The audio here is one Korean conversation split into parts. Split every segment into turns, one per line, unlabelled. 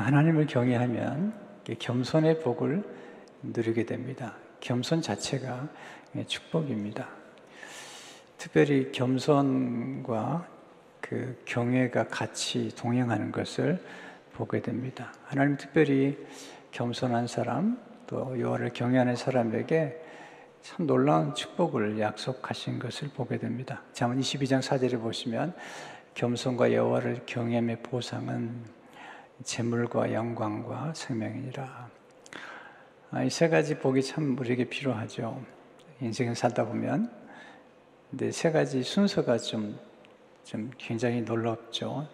하나님을 경외하면 겸손의 복을 누리게 됩니다. 겸손 자체가 축복입니다. 특별히 겸손과 그 경외가 같이 동행하는 것을 보게 됩니다. 하나님 특별히 겸손한 사람 또 여호와를 경외하는 사람에게 참 놀라운 축복을 약속하신 것을 보게 됩니다. 잠언 22장 4절에 보시면 겸손과 여호와를 경외함의 보상은 재물과 영광과 생명이니라. 아, 이세 가지 복이 참 우리에게 필요하죠. 인생을 살다 보면. 근데 세 가지 순서가 좀, 좀 굉장히 놀랍죠.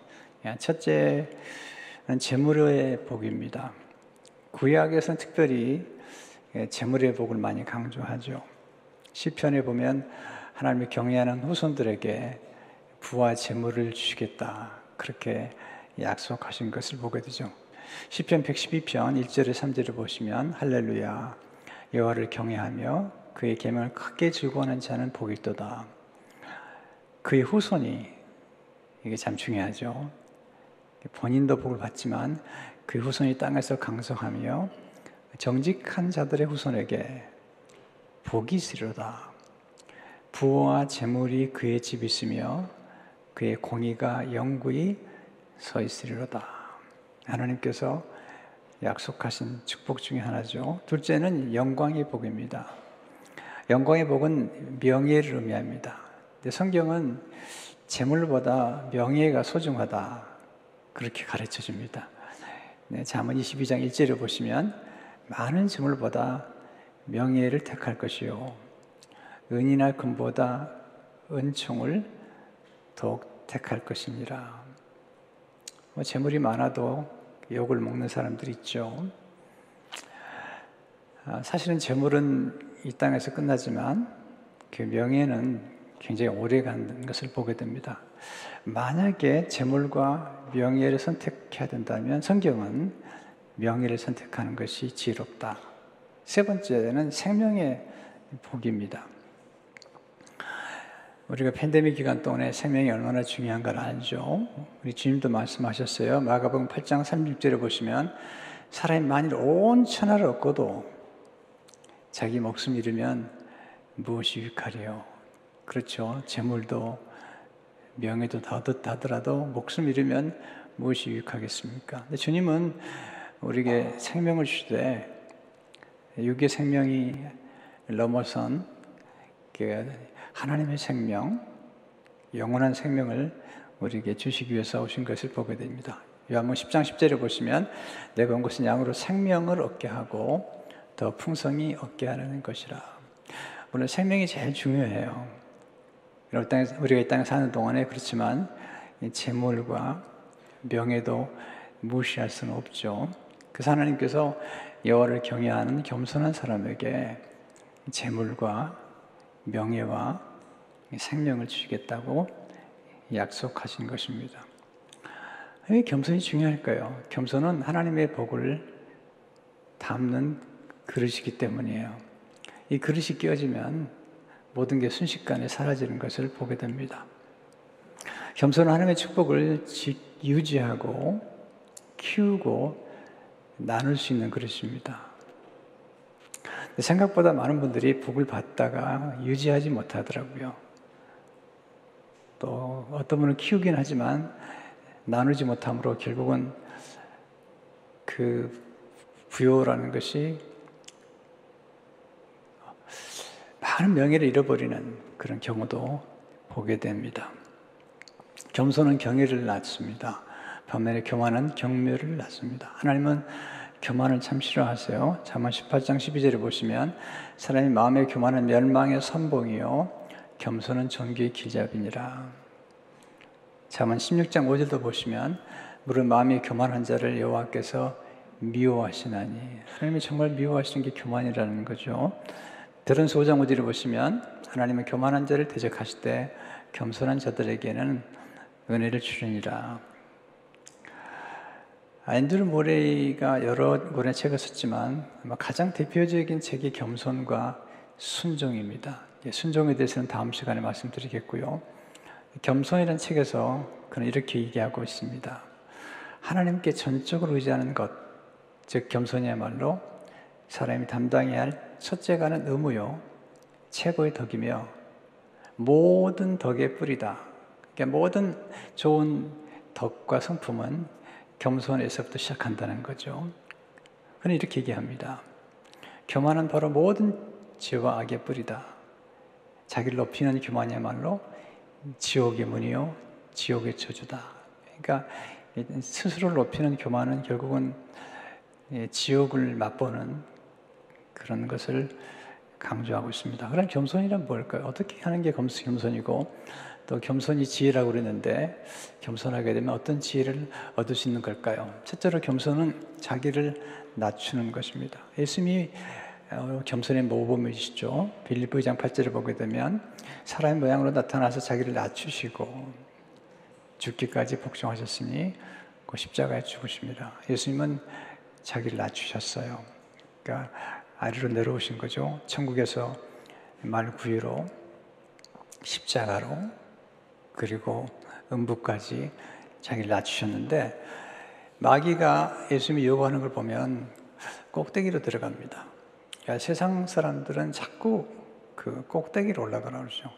첫째는 재물의 복입니다. 구약에서는 특별히 재물의 복을 많이 강조하죠. 시편에 보면 하나님을 경외하는 후손들에게 부와 재물을 주시겠다. 그렇게 약속하신 것을 보게 되죠. 시편 112편 1절에 3절을 보시면 할렐루야 여호와를 경외하며 그의 계명을 크게 즐거워하는 자는 복이 있도다. 그의 후손이 이게 참 중요하죠. 본인도 복을 받지만 그의 후손이 땅에서 강성하며 정직한 자들의 후손에게 복이 있으리로다. 부와 재물이 그의 집 있으며 그의 공의가 영구히 서 있으리로다. 하나님께서 약속하신 축복 중에 하나죠. 둘째는 영광의 복입니다. 영광의 복은 명예를 의미합니다. 성경은 재물보다 명예가 소중하다. 그렇게 가르쳐 줍니다. 네, 잠언 22장 1절을 보시면 많은 재물보다 명예를 택할 것이요. 은이나 금보다 은총을 더욱 택할 것입니다. 뭐 재물이 많아도 욕을 먹는 사람들이 있죠. 아, 사실은 재물은 이 땅에서 끝나지만 그 명예는 굉장히 오래 가는 것을 보게 됩니다. 만약에 재물과 명예를 선택해야 된다면 성경은 명예를 선택하는 것이 지혜롭다. 세 번째는 생명의 복입니다. 우리가 팬데믹 기간 동안에 생명이 얼마나 중요한 걸 알죠. 우리 주님도 말씀하셨어요. 마가복음 8장 36절에 보시면 사람이 만일 온 천하를 얻고도 자기 목숨 잃으면 무엇이 유익하리요? 그렇죠. 재물도 명예도 다 얻었다더라도 목숨 잃으면 무엇이 유익하겠습니까? 근데 주님은 우리에게 생명을 주되 육의 생명이 넘어선 그 하나님의 생명, 영원한 생명을 우리에게 주시기 위해서 오신 것을 보게 됩니다. 요한복 10장 10절에 보시면 내가 온 것은 양으로 생명을 얻게 하고 더 풍성히 얻게 하는 것이라. 물론 생명이 제일 중요해요. 우리가 이 땅에 사는 동안에 그렇지만 재물과 명예도 무시할 수는 없죠. 그 하나님께서 여호와를 경외하는 겸손한 사람에게 재물과 명예와 생명을 주시겠다고 약속하신 것입니다. 왜 겸손이 중요할까요? 겸손은 하나님의 복을 담는 그릇이기 때문이에요. 이 그릇이 끼어지면 모든 게 순식간에 사라지는 것을 보게 됩니다. 겸손은 하나님의 축복을 유지하고 키우고 나눌 수 있는 그릇입니다. 생각보다 많은 분들이 복을 받다가 유지하지 못하더라고요. 또 어떤 분은 키우긴 하지만 나누지 못함으로 결국은 그 부요라는 것이 많은 명예를 잃어버리는 그런 경우도 보게 됩니다. 겸손은 경외를 낳습니다. 반면에 교만은 경멸을 낳습니다. 하나님은 교만을 참 싫어하세요. 잠언 18장 12절에 보시면 사람이 마음의 교만은 멸망의 선봉이요 겸손은 존귀의 기잡이니라. 잠언 16장 5절도 보시면 물은 마음이 교만한 자를 여호와께서 미워하시나니 하나님이 정말 미워하시는 게 교만이라는 거죠. 들은 소장 5절을 보시면 하나님은 교만한 자를 대적하실 때 겸손한 자들에게는 은혜를 주시니라. 앤드루 모레이가 여러 권의 책을 썼지만 가장 대표적인 책이 겸손과 순종입니다. 순종에 대해서는 다음 시간에 말씀드리겠고요. 겸손이라는 책에서 그는 이렇게 얘기하고 있습니다. 하나님께 전적으로 의지하는 것, 즉 겸손이야말로 사람이 담당해야 할 첫째가는 의무요, 최고의 덕이며 모든 덕의 뿌리다. 그러니까 모든 좋은 덕과 성품은 겸손에서부터 시작한다는 거죠. 그는 이렇게 얘기합니다. 교만은 바로 모든 죄와 악의 뿌리다. 자기를 높이는 교만이야말로 지옥의 문이요, 지옥의 저주다. 그러니까 스스로를 높이는 교만은 결국은 지옥을 맛보는 그런 것을 강조하고 있습니다. 그럼 겸손이란 뭘까요? 어떻게 하는 게 겸손이고 또 겸손이 지혜라고 그랬는데 겸손하게 되면 어떤 지혜를 얻을 수 있는 걸까요? 첫째로 겸손은 자기를 낮추는 것입니다. 예수님이 어, 겸손의 모범이시죠. 빌립보 2장 8절을 보게 되면 사람의 모양으로 나타나서 자기를 낮추시고 죽기까지 복종하셨으니 그 십자가에 죽으십니다. 예수님은 자기를 낮추셨어요. 그러니까 아래로 내려오신 거죠. 천국에서 말 구유로 십자가로 그리고 음부까지 자기를 낮추셨는데 마귀가 예수님이 요구하는 걸 보면 꼭대기로 들어갑니다. 그러니까 세상 사람들은 자꾸 그 꼭대기로 올라가라 그러죠.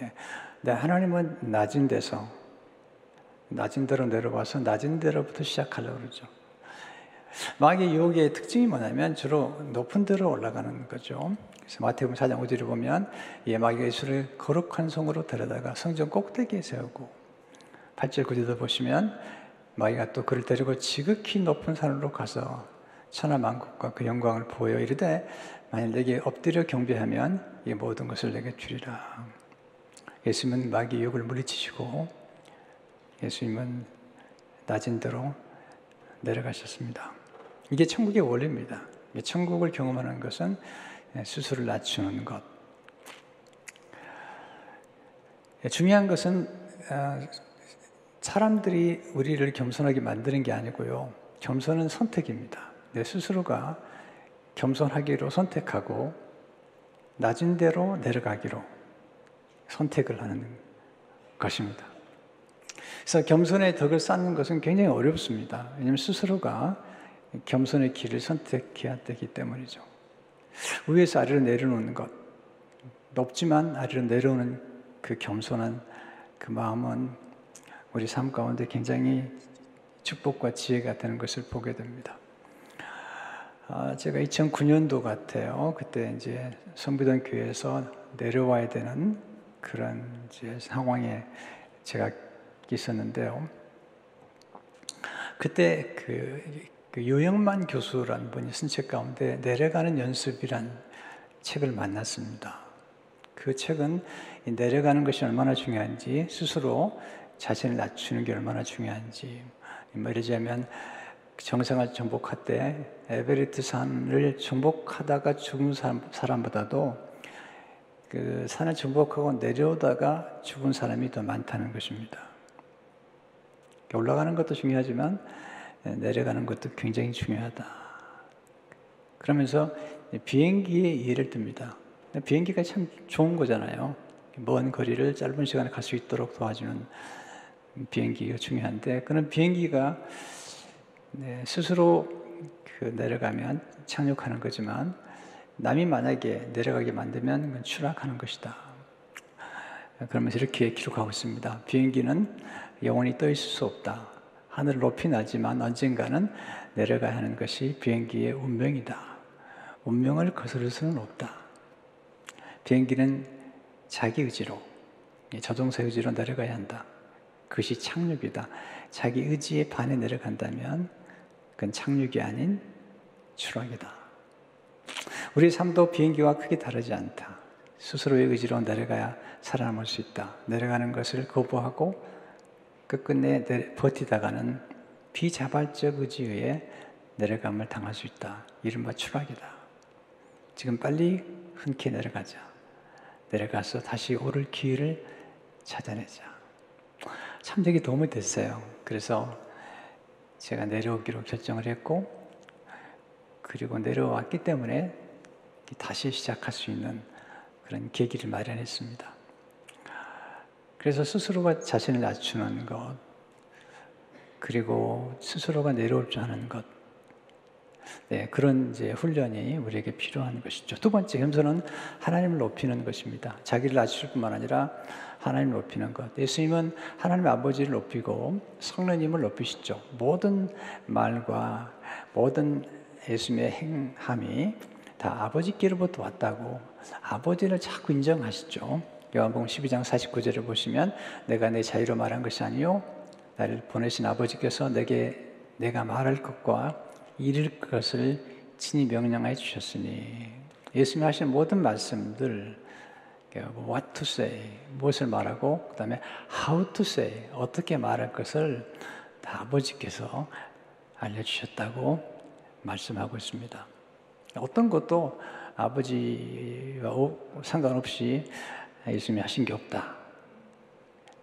네. 근데 하나님은 낮은 데서 낮은 데로 내려와서 낮은 데로부터 시작하려고 그러죠. 마귀의 유혹의 특징이 뭐냐면 주로 높은 데로 올라가는 거죠. 그래서 마태복음 4장 5절을 보면 이 마귀가 예수를 거룩한 성으로 데려다가 성전 꼭대기에 세우고 8절 9절도 보시면 마귀가 또 그를 데리고 지극히 높은 산으로 가서 천하 만국과 그 영광을 보여 이르되 만일 내게 엎드려 경배하면 이 모든 것을 내게 주리라. 예수님은 마귀의 욕을 물리치시고 예수님은 낮은 데로 내려가셨습니다. 이게 천국의 원리입니다. 천국을 경험하는 것은 스스로를 낮추는 것. 중요한 것은 아, 사람들이 우리를 겸손하게 만드는 게 아니고요. 겸손은 선택입니다. 내 스스로가 겸손하기로 선택하고 낮은 대로 내려가기로 선택을 하는 것입니다. 그래서 겸손의 덕을 쌓는 것은 굉장히 어렵습니다. 왜냐하면 스스로가 겸손의 길을 선택해야 되기 때문이죠. 위에서 아래로 내려놓는 것, 높지만 아래로 내려오는 그 겸손한 그 마음은 우리 삶 가운데 굉장히 축복과 지혜가 되는 것을 보게 됩니다. 아, 제가 2009년도 같아요. 그때 이제 성비동 교회에서 내려와야 되는 그런 이제 상황에 제가 있었는데요. 그때 그, 그 요영만 교수라는 분이 쓴 책 가운데 내려가는 연습이란 책을 만났습니다. 그 책은 내려가는 것이 얼마나 중요한지 스스로 자신을 낮추는 게 얼마나 중요한지 말하자면 정상을 정복할 때 에베레스트 산을 정복하다가 죽은 사람, 보다도 그 산을 정복하고 내려오다가 죽은 사람이 더 많다는 것입니다. 올라가는 것도 중요하지만 내려가는 것도 굉장히 중요하다. 그러면서 비행기에 예를 듭니다. 비행기가 참 좋은 거잖아요. 먼 거리를 짧은 시간에 갈 수 있도록 도와주는 비행기가 중요한데 그런 비행기가 네, 스스로 그 내려가면 착륙하는 거지만 남이 만약에 내려가게 만들면 추락하는 것이다. 그러면서 이렇게 기록하고 있습니다. 비행기는 영원히 떠 있을 수 없다. 하늘 높이 나지만 언젠가는 내려가야 하는 것이 비행기의 운명이다. 운명을 거스를 수는 없다. 비행기는 자기 의지로, 자동차 의지로 내려가야 한다. 그것이 착륙이다. 자기 의지에 반해 내려간다면 그건 착륙이 아닌 추락이다. 우리 삶도 비행기와 크게 다르지 않다. 스스로의 의지로 내려가야 살아남을 수 있다. 내려가는 것을 거부하고 끝끝내 버티다가는 비자발적 의지에 내려감을 당할 수 있다. 이른바 추락이다. 지금 빨리 흔쾌 내려가자. 내려가서 다시 오를 기회를 찾아내자. 참 되게 도움이 됐어요. 그래서 제가 내려오기로 결정을 했고, 그리고 내려왔기 때문에 다시 시작할 수 있는 그런 계기를 마련했습니다. 그래서 스스로가 자신을 낮추는 것, 그리고 스스로가 내려올 줄 아는 것. 네, 그런 이제 훈련이 우리에게 필요한 것이죠. 두 번째 겸손은 하나님을 높이는 것입니다. 자기를 낮출 뿐만 아니라 하나님을 높이는 것. 예수님은 하나님 아버지를 높이고 성령님을 높이시죠. 모든 말과 모든 예수님의 행함이 다 아버지께로부터 왔다고 아버지를 자꾸 인정하시죠. 요한복음 12장 49절을 보시면 내가 내 자유로 말한 것이 아니요 나를 보내신 아버지께서 내게 내가 말할 것과 이룰 것을 친히 명령하여 주셨으니 예수님이 하신 모든 말씀들 뭐 what to say 무엇을 말하고 그다음에 how to say 어떻게 말할 것을 다 아버지께서 알려주셨다고 말씀하고 있습니다. 어떤 것도 아버지와 상관없이 예수님이 하신 게 없다.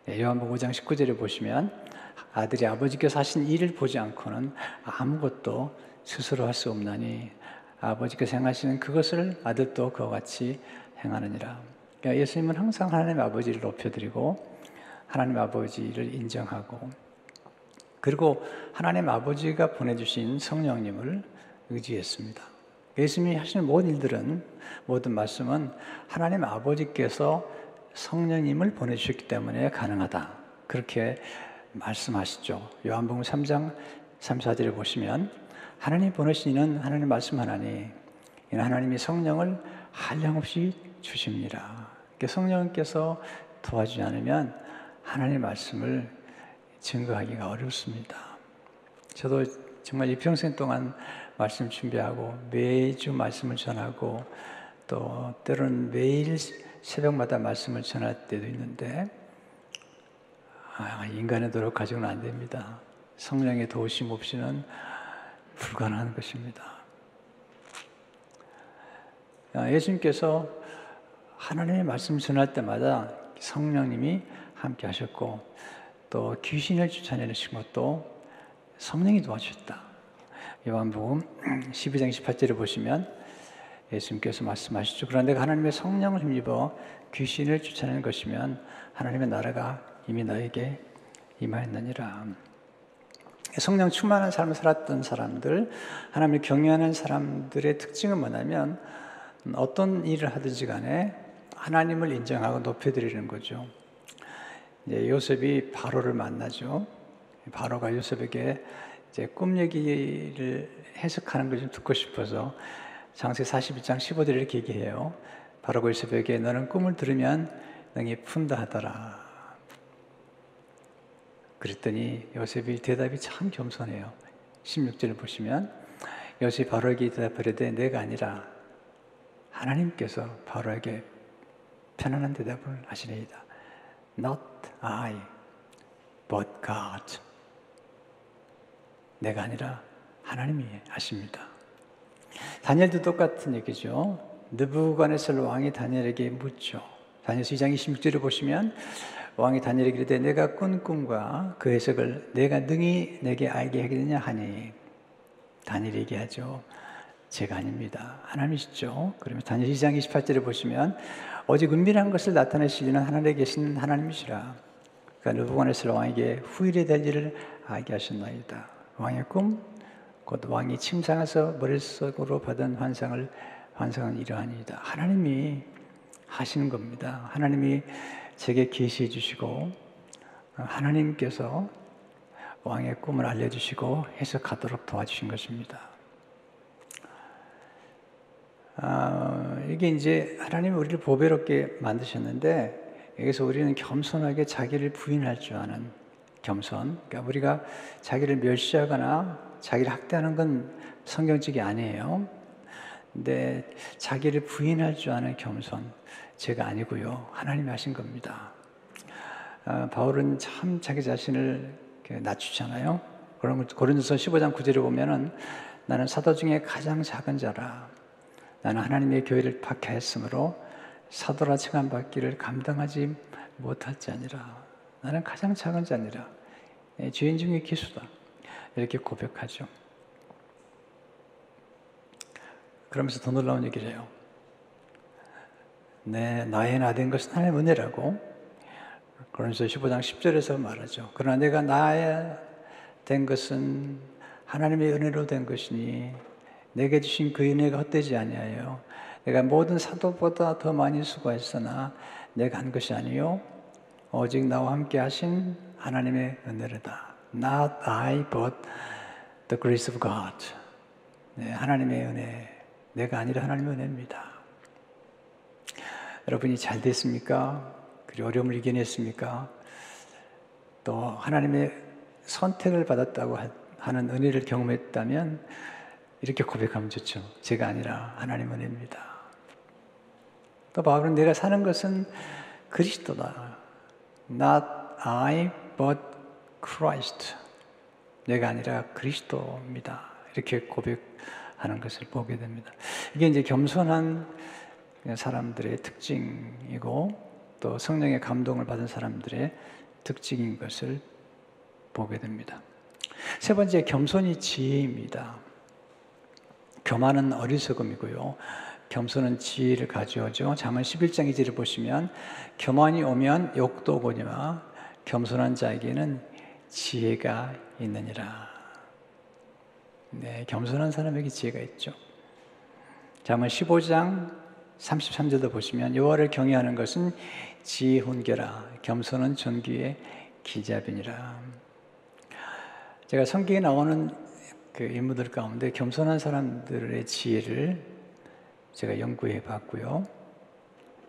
네, 요한복음 5장 19절에 보시면 아들이 아버지께서 하신 일을 보지 않고는 아무것도 스스로 할 수 없나니 아버지께서 행하시는 그것을 아들도 그와 같이 행하느니라. 그러니까 예수님은 항상 하나님 아버지를 높여드리고 하나님 아버지를 인정하고 그리고 하나님 아버지가 보내주신 성령님을 의지했습니다. 예수님이 하시는 모든 일들은 모든 말씀은 하나님 아버지께서 성령님을 보내주셨기 때문에 가능하다. 그렇게 말씀하시죠. 요한복음 3장 3, 4절에 보시면 하나님 보내신 이는 하나님 말씀 하나니 이는 하나님이 성령을 한량없이 주십니다. 성령께서 도와주지 않으면 하나님 말씀을 증거하기가 어렵습니다. 저도 정말 이 평생 동안 말씀 준비하고 매주 말씀을 전하고 또 때로는 매일 새벽마다 말씀을 전할 때도 있는데 아, 인간의 노력 가지고는 안 됩니다. 성령의 도우심 없이는 불가능한 것입니다. 아, 예수님께서 하나님의 말씀 전할 때마다 성령님이 함께 하셨고 또 귀신을 쫓아내신 것도 성령이 도와주셨다. 요한복음 12장 18절을 보시면 예수님께서 말씀하시죠. 그런데 하나님의 성령을 힘입어 귀신을 쫓아내는 것이면 하나님의 나라가 이미 너에게 임하였느니라. 성령 충만한 삶을 살았던 사람들, 하나님을 경외하는 사람들의 특징은 뭐냐면 어떤 일을 하든지 간에 하나님을 인정하고 높여드리는 거죠. 이제 요셉이 바로를 만나죠. 바로가 요셉에게 이제 꿈 얘기를 해석하는 걸 좀 듣고 싶어서 장세 41장 15절에 이렇게 얘기해요. 바로가 요셉에게 너는 꿈을 들으면 능히 푼다 하더라. 그랬더니 요셉이 대답이 참 겸손해요. 16절을 보시면 요셉이 바로에게 대답하려되 내가 아니라 하나님께서 바로에게 편안한 대답을 하시리이다. Not I, but God. 내가 아니라 하나님이 하십니다. 다니엘도 똑같은 얘기죠. 느부갓네살 왕이 다니엘에게 묻죠. 다니엘 2장 26절을 보시면 왕이 다니엘에게 이르되 내가 꾼 꿈과 그 해석을 내가 능히 내게 알게 하겠느냐 하니 다니엘이 얘기하죠. 제가 아닙니다. 하나님이시죠. 그러면 다니엘 2장 28절에 보시면 오직 은밀한 것을 나타내시는 하늘에 계신 하나님이시라. 그러니까 느부갓네살 왕에게 후일에 될 일을 알게 하셨나이다. 왕의 꿈, 곧 왕이 침상에서 머릿속으로 받은 환상을 환상은 이러하니이다. 하나님이 하시는 겁니다. 하나님이 제게 계시해 주시고 하나님께서 왕의 꿈을 알려주시고 해석하도록 도와주신 것입니다. 아, 이게 이제 하나님이 우리를 보배롭게 만드셨는데 여기서 우리는 겸손하게 자기를 부인할 줄 아는 겸손. 그러니까 우리가 자기를 멸시하거나 자기를 학대하는 건 성경적이 아니에요. 근데 자기를 부인할 줄 아는 겸손. 제가 아니고요. 하나님이 하신 겁니다. 아, 바울은 참 자기 자신을 낮추잖아요. 그런 고린도서 15장 9절에 보면은 나는 사도 중에 가장 작은 자라. 나는 하나님의 교회를 박해했으므로 사도라 칭함 받기를 감당하지 못할지 아니라. 나는 가장 작은 자니라. 예, 죄인 중에 기수다. 이렇게 고백하죠. 그러면서 더 놀라운 얘기를 해요. 내 나의 나된 것은 하나님의 은혜라고 그러면서 15장 10절에서 말하죠. 그러나 내가 나의 된 것은 하나님의 은혜로 된 것이니 내게 주신 그 은혜가 헛되지 아니하여 내가 모든 사도보다 더 많이 수고했으나 내가 한 것이 아니요 오직 나와 함께 하신 하나님의 은혜로다. Not I but the grace of God. 네, 하나님의 은혜. 내가 아니라 하나님의 은혜입니다. 여러분이 잘 됐습니까? 그리고 어려움을 이겨냈습니까? 또 하나님의 선택을 받았다고 하는 은혜를 경험했다면 이렇게 고백하면 좋죠. 제가 아니라 하나님 은혜입니다. 또 바울은 내가 사는 것은 그리스도다. Not I, but Christ. 내가 아니라 그리스도입니다. 이렇게 고백하는 것을 보게 됩니다. 이게 이제 겸손한 사람들의 특징이고 또 성령의 감동을 받은 사람들의 특징인 것을 보게 됩니다. 세 번째, 겸손이 지혜입니다. 교만은 어리석음이고요. 겸손은 지혜를 가져오죠. 잠언 11장 2절을 보시면 교만이 오면 욕도 오거니와 겸손한 자에게는 지혜가 있느니라. 네, 겸손한 사람에게 지혜가 있죠. 잠언 15장 33절도 보시면 여호와를 경외하는 것은 지혜 훈계라 겸손은 존귀의 기자빈이라. 제가 성경에 나오는 그 인물들 가운데 겸손한 사람들의 지혜를 제가 연구해 봤고요.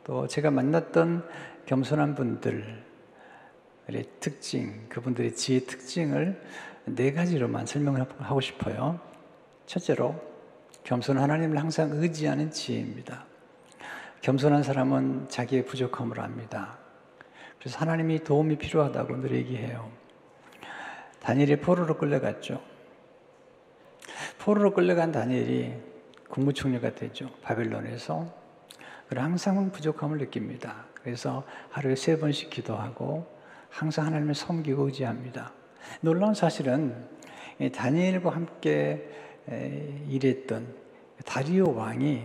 또 제가 만났던 겸손한 분들의 특징, 그분들의 지혜 특징을 네 가지로만 설명을 하고 싶어요. 첫째로, 겸손 하나님을 항상 의지하는 지혜입니다. 겸손한 사람은 자기의 부족함을 압니다. 그래서 하나님이 도움이 필요하다고 늘 얘기해요. 다니엘이 포로로 끌려갔죠. 포로로 끌려간 다니엘이 국무총리가 되죠. 바벨론에서. 그리고 항상 부족함을 느낍니다. 그래서 하루에 세 번씩 기도하고 항상 하나님을 섬기고 의지합니다. 놀라운 사실은 다니엘과 함께 일했던 다리오 왕이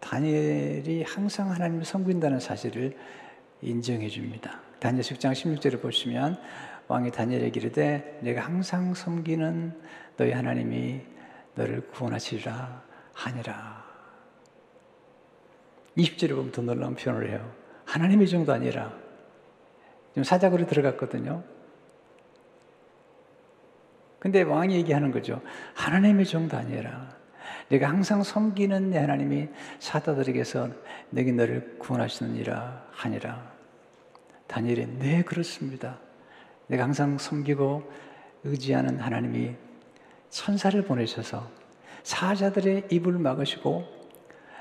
다니엘이 항상 하나님을 섬긴다는 사실을 인정해 줍니다. 다니엘 10장 16절을 보시면 왕이 다니엘에게 이르되 내가 항상 섬기는 너희 하나님이 너를 구원하시리라 하니라. 20절에 보면 더 놀라운 표현을 해요. 하나님의 정도 아니라 지금 사자굴에 들어갔거든요. 근데 왕이 얘기하는 거죠. 하나님의 정도 아니라 내가 항상 섬기는 내 하나님이 사다들에게서 내게 너를 구원하시느니라 하니라. 다니엘이 네 그렇습니다. 내가 항상 섬기고 의지하는 하나님이 천사를 보내셔서 사자들의 입을 막으시고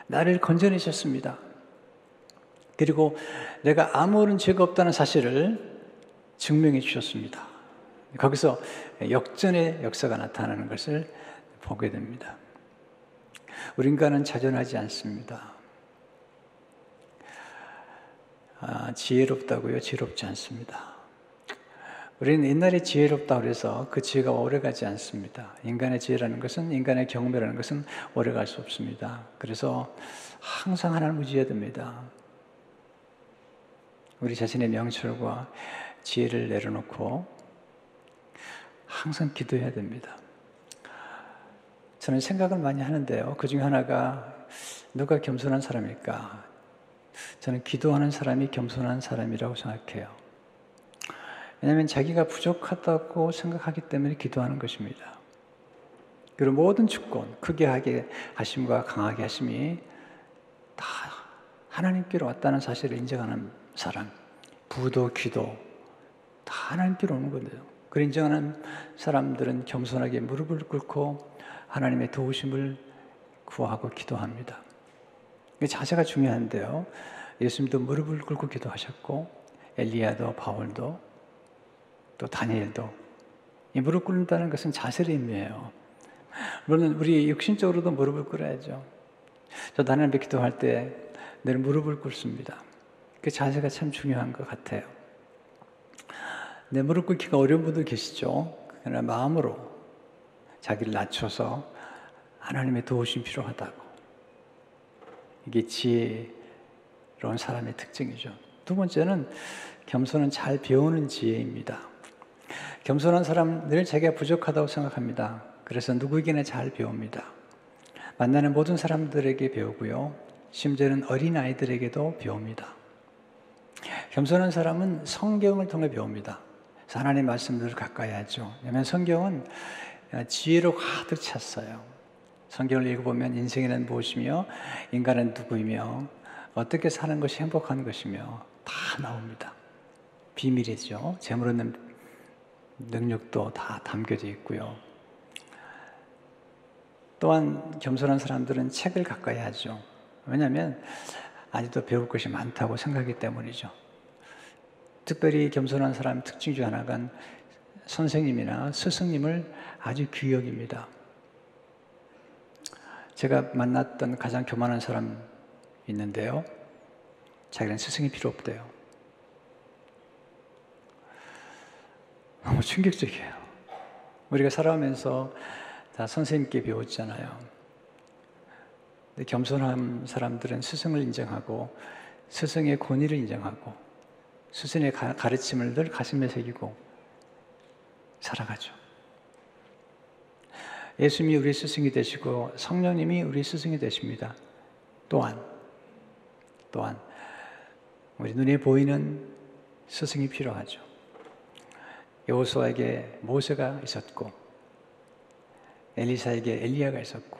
나를 건져내셨습니다. 그리고 내가 아무런 죄가 없다는 사실을 증명해 주셨습니다. 거기서 역전의 역사가 나타나는 것을 보게 됩니다. 우리 인간은 자전하지 않습니다. 아, 지혜롭다고요? 지혜롭지 않습니다. 우리는 옛날에 지혜롭다 그래서 그 지혜가 오래가지 않습니다. 인간의 지혜라는 것은 인간의 경험이라는 것은 오래갈 수 없습니다. 그래서 항상 하나님을 의지해야 됩니다. 우리 자신의 명철과 지혜를 내려놓고 항상 기도해야 됩니다. 저는 생각을 많이 하는데요. 그 중에 하나가 누가 겸손한 사람일까? 저는 기도하는 사람이 겸손한 사람이라고 생각해요. 왜냐하면 자기가 부족하다고 생각하기 때문에 기도하는 것입니다. 그리고 모든 주권, 크게 하게 하심과 강하게 하심이 다 하나님께로 왔다는 사실을 인정하는 사람, 부도, 기도, 다 하나님께로 오는 건데요. 그 인정하는 사람들은 겸손하게 무릎을 꿇고 하나님의 도우심을 구하고 기도합니다. 자세가 중요한데요. 예수님도 무릎을 꿇고 기도하셨고 엘리야도 바울도 또 다니엘도 이 무릎 꿇는다는 것은 자세를 의미해요. 물론 우리 육신적으로도 무릎을 꿇어야죠. 저도 하나님 기도할 때 늘 무릎을 꿇습니다. 그 자세가 참 중요한 것 같아요. 내 무릎 꿇기가 어려운 분들 계시죠? 그러나 마음으로 자기를 낮춰서 하나님의 도우심 필요하다고. 이게 지혜로운 사람의 특징이죠. 두 번째는 겸손은 잘 배우는 지혜입니다. 겸손한 사람 늘 자기가 부족하다고 생각합니다. 그래서 누구에게나 잘 배웁니다. 만나는 모든 사람들에게 배우고요. 심지어는 어린 아이들에게도 배웁니다. 겸손한 사람은 성경을 통해 배웁니다. 하나님의 말씀들을 가까이 하죠. 왜냐하면 성경은 지혜로 가득 찼어요. 성경을 읽어보면 인생에는 무엇이며 인간은 누구이며 어떻게 사는 것이 행복한 것이며 다 나옵니다. 비밀이죠. 재물 얻는 능력도 다 담겨져 있고요. 또한 겸손한 사람들은 책을 가까이 하죠. 왜냐하면 아직도 배울 것이 많다고 생각하기 때문이죠. 특별히 겸손한 사람 특징 중 하나가 선생님이나 스승님을 아주 귀여깁니다. 제가 만났던 가장 교만한 사람 있는데요. 자기는 스승이 필요 없대요. 너무 충격적이에요. 우리가 살아가면서 다 선생님께 배웠잖아요. 겸손한 사람들은 스승을 인정하고 스승의 권위를 인정하고 스승의 가르침을 늘 가슴에 새기고 살아가죠. 예수님이 우리 스승이 되시고 성령님이 우리 스승이 되십니다. 또한 또한 우리 눈에 보이는 스승이 필요하죠. 여호수아에게 모세가 있었고 엘리사에게 엘리야가 있었고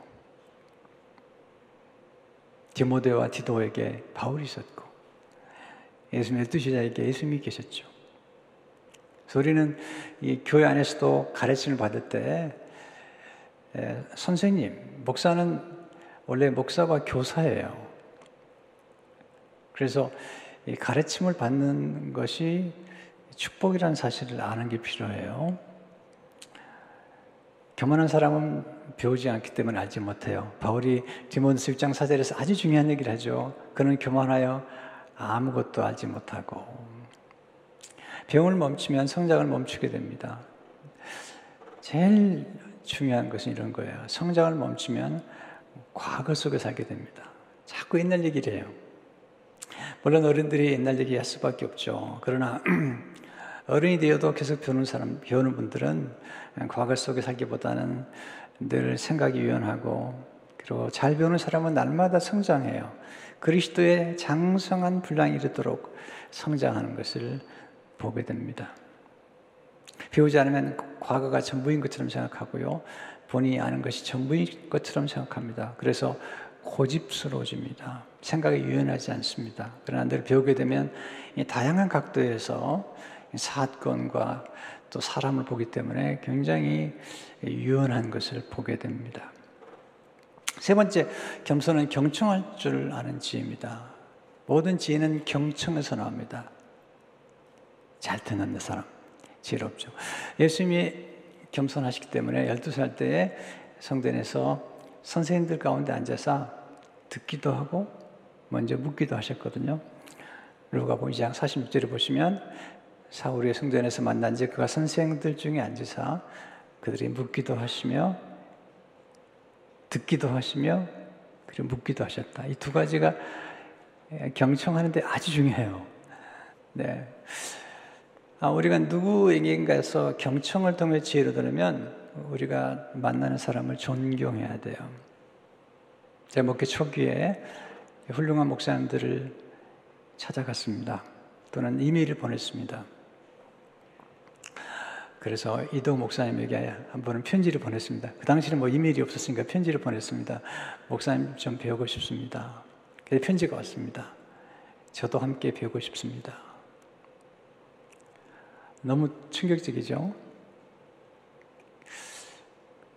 디모데와 디도에게 바울이 있었고 예수님의 뜻이자에게 예수님이 계셨죠. 우리는 이 교회 안에서도 가르침을 받을 때 에, 선생님, 목사는 원래 목사와 교사예요. 그래서 이 가르침을 받는 것이 축복이라는 사실을 아는 게 필요해요. 교만한 사람은 배우지 않기 때문에 알지 못해요. 바울이 디모데서 6장 4절에서 아주 중요한 얘기를 하죠. 그는 교만하여 아무것도 알지 못하고 병을 멈추면 성장을 멈추게 됩니다. 제일 중요한 것은 이런 거예요. 성장을 멈추면 과거 속에 살게 됩니다. 자꾸 옛날 얘기를 해요. 물론 어른들이 옛날 얘기 할 수밖에 없죠. 그러나 어른이 되어도 계속 배우는 사람, 배우는 분들은 과거 속에 살기보다는 늘 생각이 유연하고 그리고 잘 배우는 사람은 날마다 성장해요. 그리스도의 장성한 분량이 이르도록 성장하는 것을 보게 됩니다. 배우지 않으면 과거가 전부인 것처럼 생각하고요. 본인이 아는 것이 전부인 것처럼 생각합니다. 그래서 고집스러워집니다. 생각이 유연하지 않습니다. 그러나 늘 배우게 되면 다양한 각도에서 사건과 또 사람을 보기 때문에 굉장히 유연한 것을 보게 됩니다. 세 번째, 겸손은 경청할 줄 아는 지혜입니다. 모든 지혜는 경청에서 나옵니다. 잘 듣는 사람, 지혜롭죠. 예수님이 겸손하시기 때문에 12살 때에 성전에서 선생님들 가운데 앉아서 듣기도 하고 먼저 묻기도 하셨거든요. 루가복음 2장 46절에 보시면 사울의 성전에서 만난 지 그가 선생들 중에 앉으사 그들이 묻기도 하시며 듣기도 하시며 그리고 묻기도 하셨다. 이 두 가지가 경청하는데 아주 중요해요. 네. 아, 우리가 누구에게인가에서 경청을 통해 지혜를 들으면 우리가 만나는 사람을 존경해야 돼요. 제 목회 초기에 훌륭한 목사님들을 찾아갔습니다. 또는 이메일을 보냈습니다. 그래서 이도 목사님에게 한 번은 편지를 보냈습니다. 그 당시는 뭐 이메일이 없었으니까 편지를 보냈습니다. 목사님 좀 배우고 싶습니다. 그래서 편지가 왔습니다. 저도 함께 배우고 싶습니다. 너무 충격적이죠?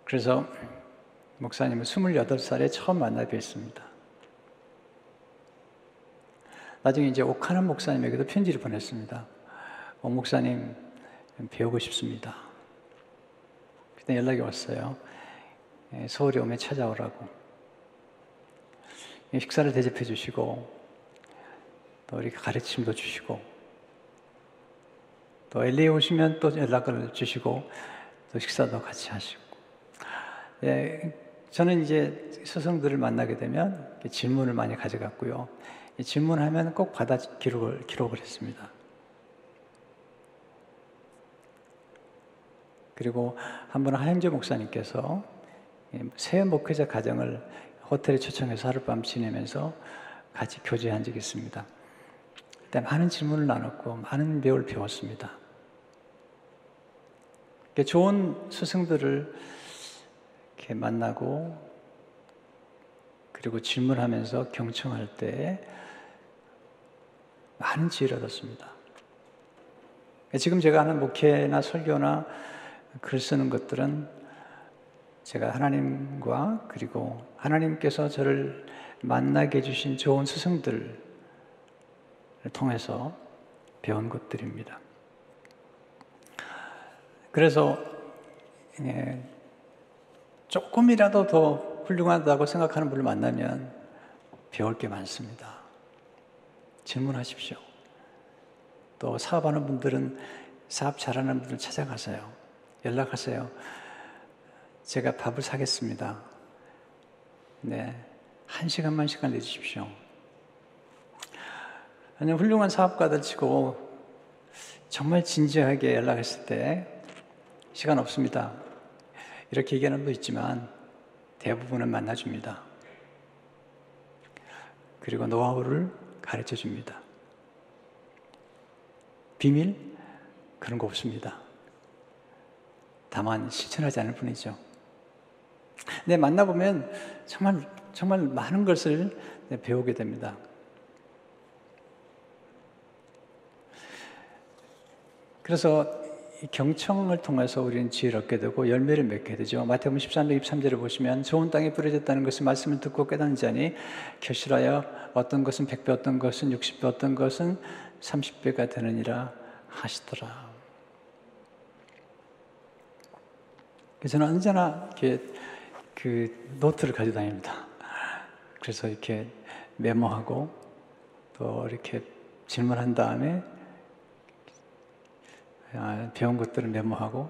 그래서 목사님은 28살에 처음 만나 뵀습니다. 나중에 이제 오카는 목사님에게도 편지를 보냈습니다. 오 목사님, 배우고 싶습니다. 그때 연락이 왔어요. 예, 서울에 오면 찾아오라고. 예, 식사를 대접해 주시고, 또 이렇게 가르침도 주시고, 또 LA 오시면 또 연락을 주시고, 또 식사도 같이 하시고. 예, 저는 이제 스승들을 만나게 되면 질문을 많이 가져갔고요. 질문하면 꼭 받아 기록을, 기록을 했습니다. 그리고 한 번은 하영재 목사님께서 예, 새 목회자 가정을 호텔에 초청해서 하룻밤 지내면서 같이 교제한 적이 있습니다. 그때 많은 질문을 나눴고 많은 배울 배웠습니다. 좋은 스승들을 이렇게 만나고 그리고 질문하면서 경청할 때 많은 지혜를 얻었습니다. 지금 제가 하는 목회나 설교나 글 쓰는 것들은 제가 하나님과 그리고 하나님께서 저를 만나게 해주신 좋은 스승들을 통해서 배운 것들입니다. 그래서 예, 조금이라도 더 훌륭하다고 생각하는 분을 만나면 배울 게 많습니다. 질문하십시오. 또 사업하는 분들은 사업 잘하는 분들 찾아가세요. 연락하세요. 제가 밥을 사겠습니다. 네. 한 시간만 시간 내주십시오. 아니, 훌륭한 사업가들 치고 정말 진지하게 연락했을 때 시간 없습니다. 이렇게 얘기하는 분도 있지만 대부분은 만나줍니다. 그리고 노하우를 가르쳐 줍니다. 비밀? 그런 거 없습니다. 다만 실천하지 않을 뿐이죠. 네, 만나보면 정말, 정말 많은 것을 배우게 됩니다. 그래서 경청을 통해서 우리는 지혜를 얻게 되고 열매를 맺게 되죠. 마태복음 13장 23절을 보시면 좋은 땅에 뿌려졌다는 것은 말씀을 듣고 깨닫는 자니 결실하여 어떤 것은 100배 어떤 것은 60배 어떤 것은 30배가 되느니라 하시더라. 그래서 저는 언제나 이렇게 그 노트를 가지고 다닙니다. 그래서 이렇게 메모하고 또 이렇게 질문한 다음에 아, 배운 것들을 메모하고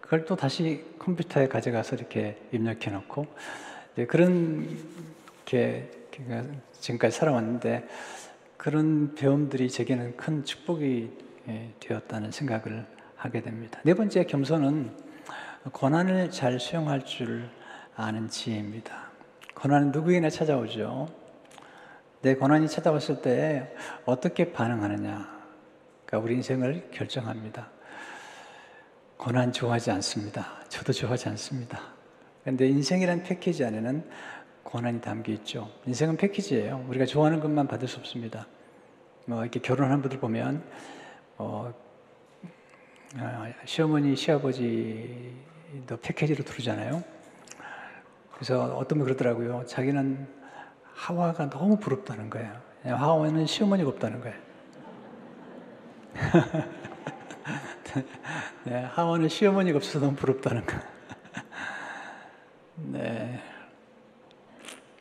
그걸 또 다시 컴퓨터에 가져가서 이렇게 입력해 놓고 그런 게 지금까지 살아왔는데 그런 배움들이 제게는 큰 축복이 예, 되었다는 생각을 하게 됩니다. 네 번째 겸손은 고난을 잘 수용할 줄 아는 지혜입니다. 고난은 누구에나 찾아오죠. 내 고난이 찾아왔을 때 어떻게 반응하느냐. 그러니까 우리 인생을 결정합니다. 고난 좋아하지 않습니다. 저도 좋아하지 않습니다. 그런데 인생이란 패키지 안에는 고난이 담겨 있죠. 인생은 패키지예요. 우리가 좋아하는 것만 받을 수 없습니다. 뭐 이렇게 결혼한 분들 보면 어, 아, 시어머니, 시아버지 도 패키지로 들어오잖아요. 그래서 어떤 분 그러더라고요. 자기는 하와가 너무 부럽다는 거예요. 하와는 시어머니가 없다는 거예요. 네, 하와는 시어머니가 없어서 너무 부럽다는 거. 네.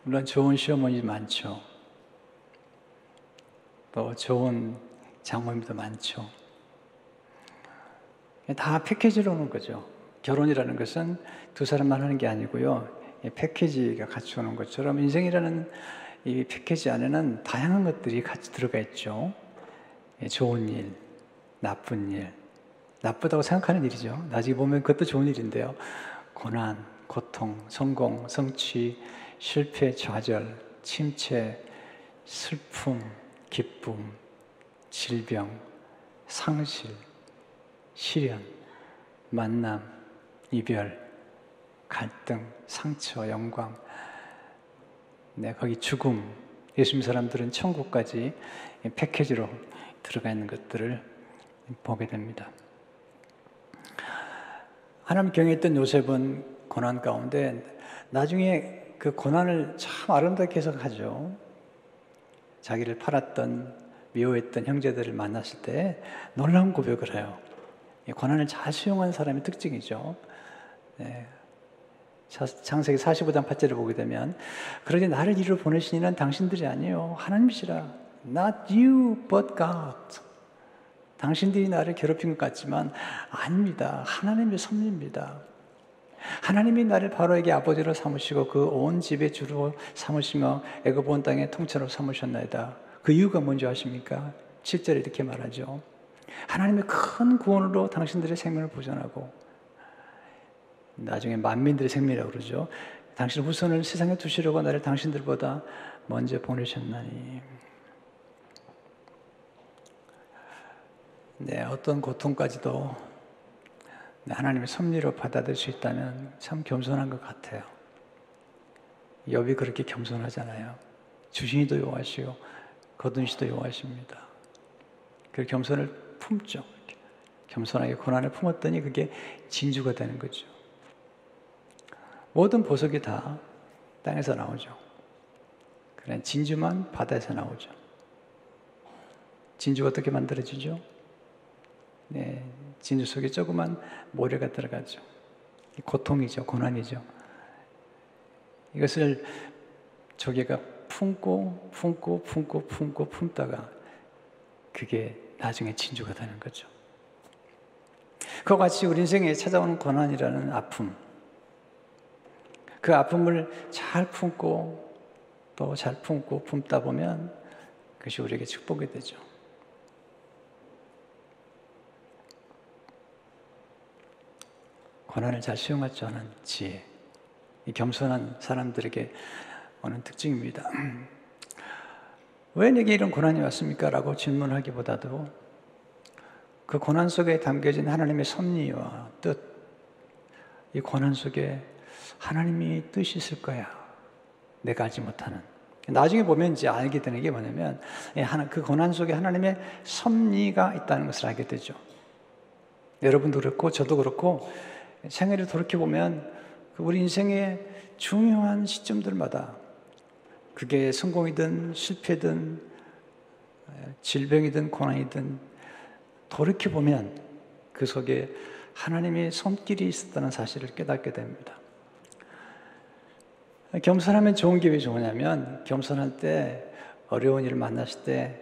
물론 좋은 시어머니 많죠. 또 좋은 장모님도 많죠. 다 패키지로 오는 거죠. 결혼이라는 것은 두 사람만 하는 게 아니고요. 패키지가 같이 오는 것처럼 인생이라는 이 패키지 안에는 다양한 것들이 같이 들어가 있죠. 좋은 일, 나쁜 일, 나쁘다고 생각하는 일이죠. 나중에 보면 그것도 좋은 일인데요. 고난, 고통, 성공, 성취, 실패, 좌절, 침체, 슬픔, 기쁨, 질병, 상실, 시련, 만남, 이별, 갈등, 상처, 영광, 네, 거기 죽음, 예수 믿 사람들은 천국까지 패키지로 들어가 있는 것들을 보게 됩니다. 하나님 경외했던 요셉은 고난 가운데 나중에 그 고난을 참 아름답게 해석하죠. 자기를 팔았던 미워했던 형제들을 만났을 때 놀라운 고백을 해요. 고난을 잘 수용한 사람의 특징이죠. 네, 창세기 45장 8절을 보게 되면 그러니 나를 이리로 보내신 이는 당신들이 아니요 하나님이시라. Not you but God. 당신들이 나를 괴롭힌 것 같지만 아닙니다. 하나님의 섭리입니다. 하나님이 나를 바로에게 아버지로 삼으시고 그 온 집의 주로 삼으시며 애굽 온 땅의 통째로 삼으셨나이다. 그 이유가 뭔지 아십니까? 7절에 이렇게 말하죠. 하나님의 큰 구원으로 당신들의 생명을 보존하고 나중에 만민들의 생명이라고 그러죠. 당신 후손을 세상에 두시려고 나를 당신들보다 먼저 보내셨나니. 네, 어떤 고통까지도 하나님의 섭리로 받아들일 수 있다면 참 겸손한 것 같아요. 욥이 그렇게 겸손하잖아요. 주신이도 요하시고 거둔시도 요하십니다. 그 겸손을 품죠. 겸손하게 고난을 품었더니 그게 진주가 되는 거죠. 모든 보석이 다 땅에서 나오죠. 그래 진주만 바다에서 나오죠. 진주가 어떻게 만들어지죠? 네, 진주 속에 조그만 모래가 들어가죠. 고통이죠, 고난이죠. 이것을 조개가 품고 품고 품고 품고 품다가 그게 나중에 진주가 되는 거죠. 그와 같이 우리 인생에 찾아오는 고난이라는 아픔, 그 아픔을 잘 품고 또 잘 품고 품다 보면 그것이 우리에게 축복이 되죠. 고난을 잘 수용할 줄 아는 지혜. 이 겸손한 사람들에게 오는 특징입니다. 왜 내게 이런 고난이 왔습니까? 라고 질문하기보다도 그 고난 속에 담겨진 하나님의 섭리와 뜻, 이 고난 속에 하나님이 뜻이 있을 거야. 내가 알지 못하는. 나중에 보면 이제 알게 되는 게 뭐냐면, 그 고난 속에 하나님의 섭리가 있다는 것을 알게 되죠. 여러분도 그렇고, 저도 그렇고, 생애를 돌이켜 보면, 그 우리 인생의 중요한 시점들마다, 그게 성공이든 실패든, 질병이든 고난이든, 돌이켜 보면 그 속에 하나님의 손길이 있었다는 사실을 깨닫게 됩니다. 겸손하면 좋은 게 왜 좋으냐면 겸손할 때 어려운 일을 만났을 때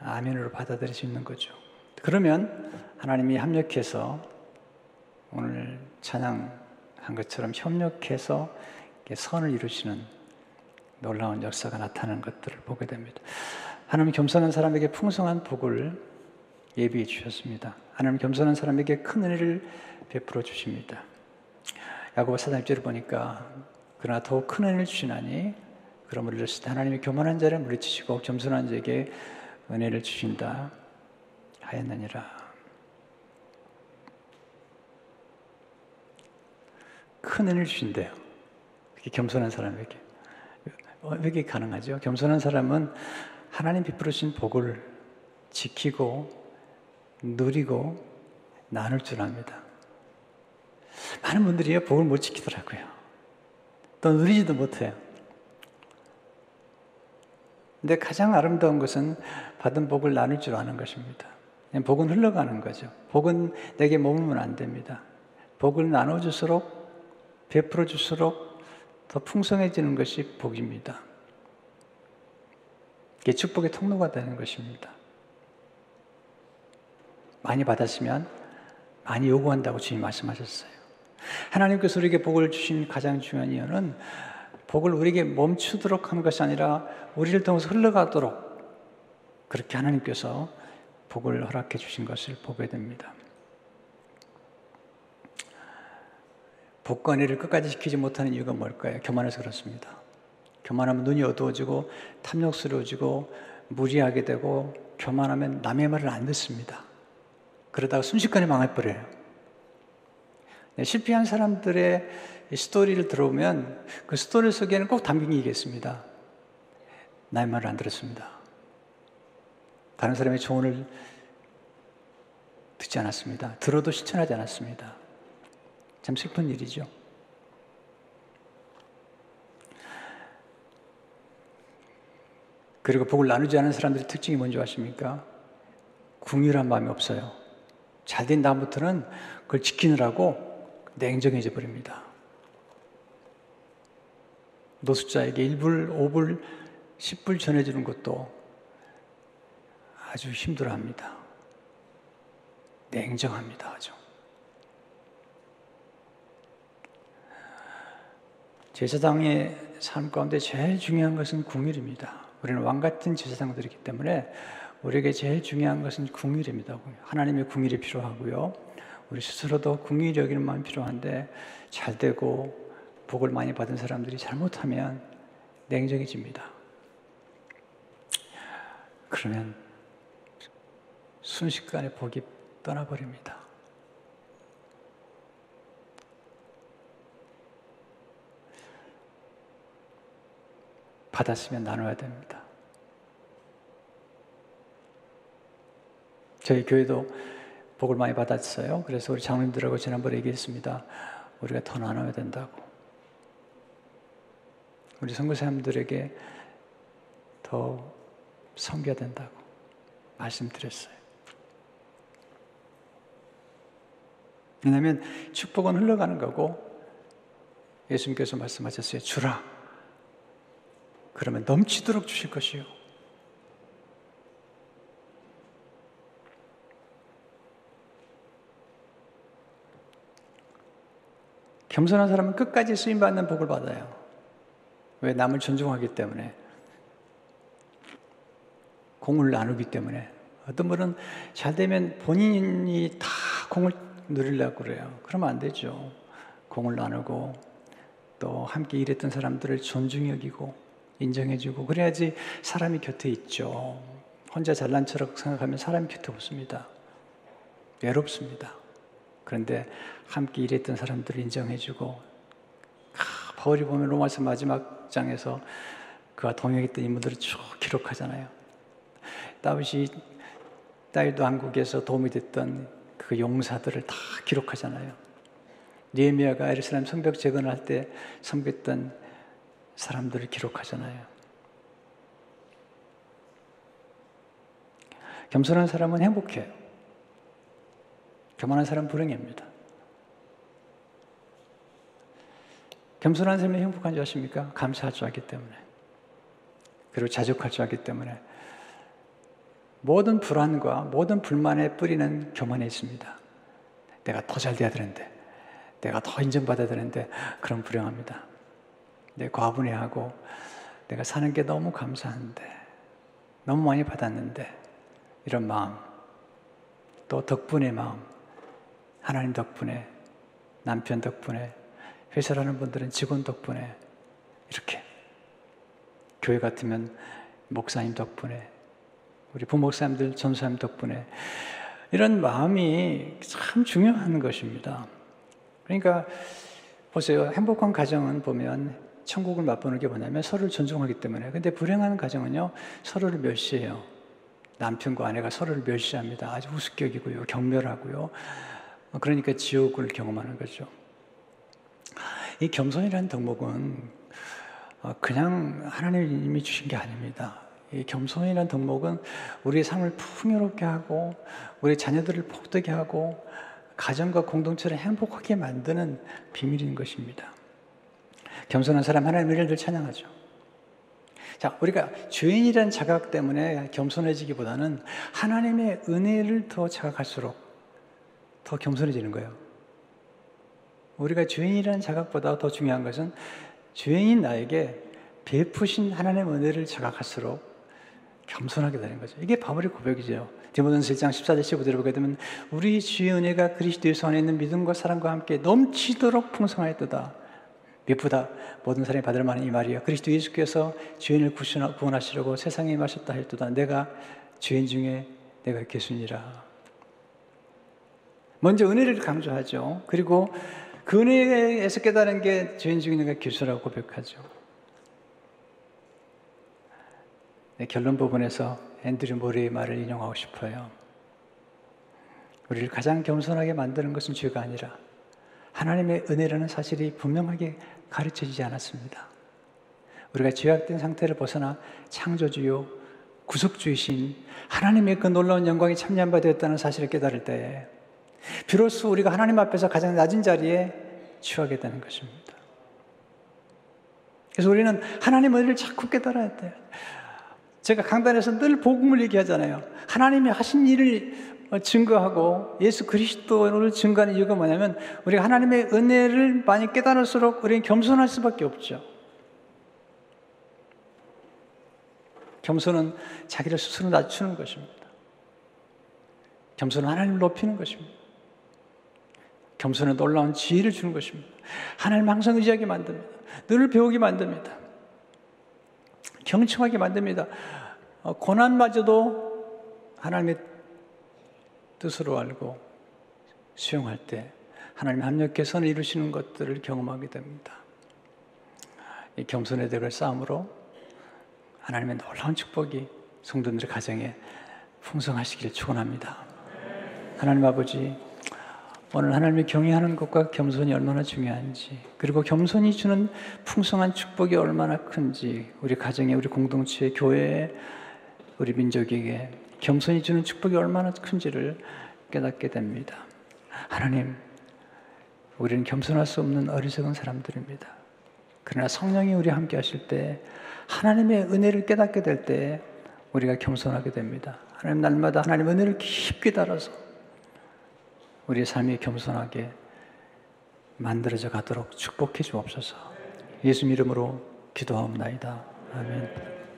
아멘으로 받아들일 수 있는 거죠. 그러면 하나님이 합력해서 오늘 찬양한 것처럼 협력해서 선을 이루시는 놀라운 역사가 나타나는 것들을 보게 됩니다. 하나님 겸손한 사람에게 풍성한 복을 예비해 주셨습니다. 하나님 겸손한 사람에게 큰 은혜를 베풀어 주십니다. 야고보 4장 1절을 보니까 그러나 더욱 큰 은혜를 주시나니 그러므로 이르시되 하나님이 교만한 자를 물리치시고 겸손한 자에게 은혜를 주신다 하였느니라. 큰 은혜를 주신대요. 그게 겸손한 사람에게. 왜 이게 가능하죠? 겸손한 사람은 하나님 베풀어 주신 복을 지키고 누리고 나눌 줄 압니다. 많은 분들이 복을 못 지키더라고요. 또 누리지도 못해요. 근데 가장 아름다운 것은 받은 복을 나눌 줄 아는 것입니다. 복은 흘러가는 거죠. 복은 내게 머물면 안 됩니다. 복을 나눠줄수록, 베풀어줄수록 더 풍성해지는 것이 복입니다. 이게 축복의 통로가 되는 것입니다. 많이 받았으면 많이 요구한다고 주님 말씀하셨어요. 하나님께서 우리에게 복을 주신 가장 중요한 이유는 복을 우리에게 멈추도록 하는 것이 아니라 우리를 통해서 흘러가도록 그렇게 하나님께서 복을 허락해 주신 것을 보게 됩니다. 복권을 끝까지 지키지 못하는 이유가 뭘까요? 교만해서 그렇습니다. 교만하면 눈이 어두워지고 탐욕스러워지고 무리하게 되고 교만하면 남의 말을 안 듣습니다. 그러다가 순식간에 망해버려요. 네, 실패한 사람들의 스토리를 들어보면 그 스토리 속에는 꼭 담긴 게 있겠습니다. 나의 말을 안 들었습니다. 다른 사람의 조언을 듣지 않았습니다. 들어도 실천하지 않았습니다. 참 슬픈 일이죠. 그리고 복을 나누지 않은 사람들의 특징이 뭔지 아십니까? 궁휼한 마음이 없어요. 잘된 다음부터는 그걸 지키느라고 냉정해져 버립니다. 노숙자에게 1불, 5불, 10불 전해주는 것도 아주 힘들어 합니다. 냉정합니다, 아주. 제사장의 삶 가운데 제일 중요한 것은 궁일입니다. 우리는 왕 같은 제사장들이기 때문에 우리에게 제일 중요한 것은 궁일입니다. 하나님의 궁일이 필요하고요. 우리 스스로도 여기는 마음이 필요한데 잘 되고 복을 많이 받은 사람들이 잘못하면 냉정해집니다. 그러면 순식간에 복이 떠나버립니다. 받았으면 나눠야 됩니다. 저희 교회도 복을 많이 받았어요. 그래서 우리 장로님들하고 지난번에 얘기했습니다. 우리가 더 나눠야 된다고. 우리 선교사님들에게 더 섬겨야 된다고 말씀드렸어요. 왜냐하면 축복은 흘러가는 거고 예수님께서 말씀하셨어요. 주라. 그러면 넘치도록 주실 것이요. 겸손한 사람은 끝까지 쓰임받는 복을 받아요. 왜? 남을 존중하기 때문에. 공을 나누기 때문에. 어떤 분은 잘 되면 본인이 다 공을 누리려고 그래요. 그러면 안 되죠. 공을 나누고 또 함께 일했던 사람들을 존중 여기고 인정해주고 그래야지 사람이 곁에 있죠. 혼자 잘난 척 생각하면 사람이 곁에 없습니다. 외롭습니다. 그런데 함께 일했던 사람들을 인정해주고 아, 바울이 보면 로마서 마지막 장에서 그와 동역했던 인물들을 쭉 기록하잖아요. 다윗이 다윗도 한국에서 도움이 됐던 그 용사들을 다 기록하잖아요. 니에미아가 에르사람 성벽 재건할 때 섬겼던 사람들을 기록하잖아요. 겸손한 사람은 행복해요. 교만한 사람은 불행합니다. 겸손한 사람이 행복한 줄 아십니까? 감사할 줄 알기 때문에. 그리고 자족할 줄 알기 때문에. 모든 불안과 모든 불만의 뿌리는 교만에 있습니다. 내가 더 잘 돼야 되는데, 내가 더 인정받아야 되는데, 그럼 불행합니다. 내 과분해하고, 내가 사는 게 너무 감사한데, 너무 많이 받았는데, 이런 마음, 또 덕분의 마음, 하나님 덕분에, 남편 덕분에, 회사라는 분들은 직원 덕분에, 이렇게, 교회 같으면 목사님 덕분에, 우리 부목사님들, 전사님 덕분에 이런 마음이 참 중요한 것입니다. 그러니까 보세요. 행복한 가정은 보면 천국을 맛보는 게 뭐냐면 서로를 존중하기 때문에. 근데 불행한 가정은요, 서로를 멸시해요. 남편과 아내가 서로를 멸시합니다. 아주 우습게 여기고요. 경멸하고요. 그러니까 지옥을 경험하는 거죠. 이 겸손이라는 덕목은 그냥 하나님이 주신 게 아닙니다. 이 겸손이라는 덕목은 우리의 삶을 풍요롭게 하고 우리 자녀들을 복되게 하고 가정과 공동체를 행복하게 만드는 비밀인 것입니다. 겸손한 사람 하나님의 일을 찬양하죠. 자, 우리가 죄인이라는 자각 때문에 겸손해지기보다는 하나님의 은혜를 더 자각할수록 더 겸손해지는 거예요. 우리가 죄인이라는 자각보다 더 중요한 것은 죄인인 나에게 베푸신 하나님의 은혜를 자각할수록 겸손하게 되는 거죠. 이게 바울의 고백이죠. 디모데전서 1장 14절 15절을 보게 되면 우리 주의 은혜가 그리스도 예수 안에 있는 믿음과 사랑과 함께 넘치도록 풍성하였도다. 미쁘다 모든 사람이 받을 만한 이 말이야. 그리스도 예수께서 죄인을 구원하시려고 세상에 임하셨다 했도다. 내가 죄인 중에 내가 개순이라. 먼저 은혜를 강조하죠. 그리고 그 은혜에서 깨달은 게 죄인 중에 내가 교수라고 고백하죠. 네, 결론 부분에서 앤드류 모리의 말을 인용하고 싶어요. 우리를 가장 겸손하게 만드는 것은 죄가 아니라 하나님의 은혜라는 사실이 분명하게 가르쳐지지 않았습니다. 우리가 죄악된 상태를 벗어나 창조주요 구속주이신 하나님의 그 놀라운 영광이 참여한 바 되었다는 사실을 깨달을 때 비로소 우리가 하나님 앞에서 가장 낮은 자리에 취하게 되는 것입니다. 그래서 우리는 하나님의 은혜를 자꾸 깨달아야 돼요. 제가 강단에서 늘 복음을 얘기하잖아요. 하나님이 하신 일을 증거하고 예수 그리스도를 증거하는 이유가 뭐냐면 우리가 하나님의 은혜를 많이 깨달을수록 우리는 겸손할 수밖에 없죠. 겸손은 자기를 스스로 낮추는 것입니다. 겸손은 하나님을 높이는 것입니다. 겸손에 놀라운 지혜를 주는 것입니다. 하나님 항상 의지하게 만듭니다. 늘 배우게 만듭니다. 경청하게 만듭니다. 어, 고난마저도 하나님의 뜻으로 알고 수용할 때 하나님 합력해 선을 이루시는 것들을 경험하게 됩니다. 이 겸손의 덕을 싸움으로 하나님의 놀라운 축복이 성도들의 가정에 풍성하시길 축원합니다. 하나님 아버지 오늘 하나님을 경외하는 것과 겸손이 얼마나 중요한지 그리고 겸손이 주는 풍성한 축복이 얼마나 큰지 우리 가정에 우리 공동체에 교회에 우리 민족에게 겸손이 주는 축복이 얼마나 큰지를 깨닫게 됩니다. 하나님 우리는 겸손할 수 없는 어리석은 사람들입니다. 그러나 성령이 우리 함께 하실 때 하나님의 은혜를 깨닫게 될 때 우리가 겸손하게 됩니다. 하나님 날마다 하나님 은혜를 깊게 따라서 우리의 삶이 겸손하게 만들어져 가도록 축복해 주옵소서. 예수 이름으로 기도하옵나이다. 아멘.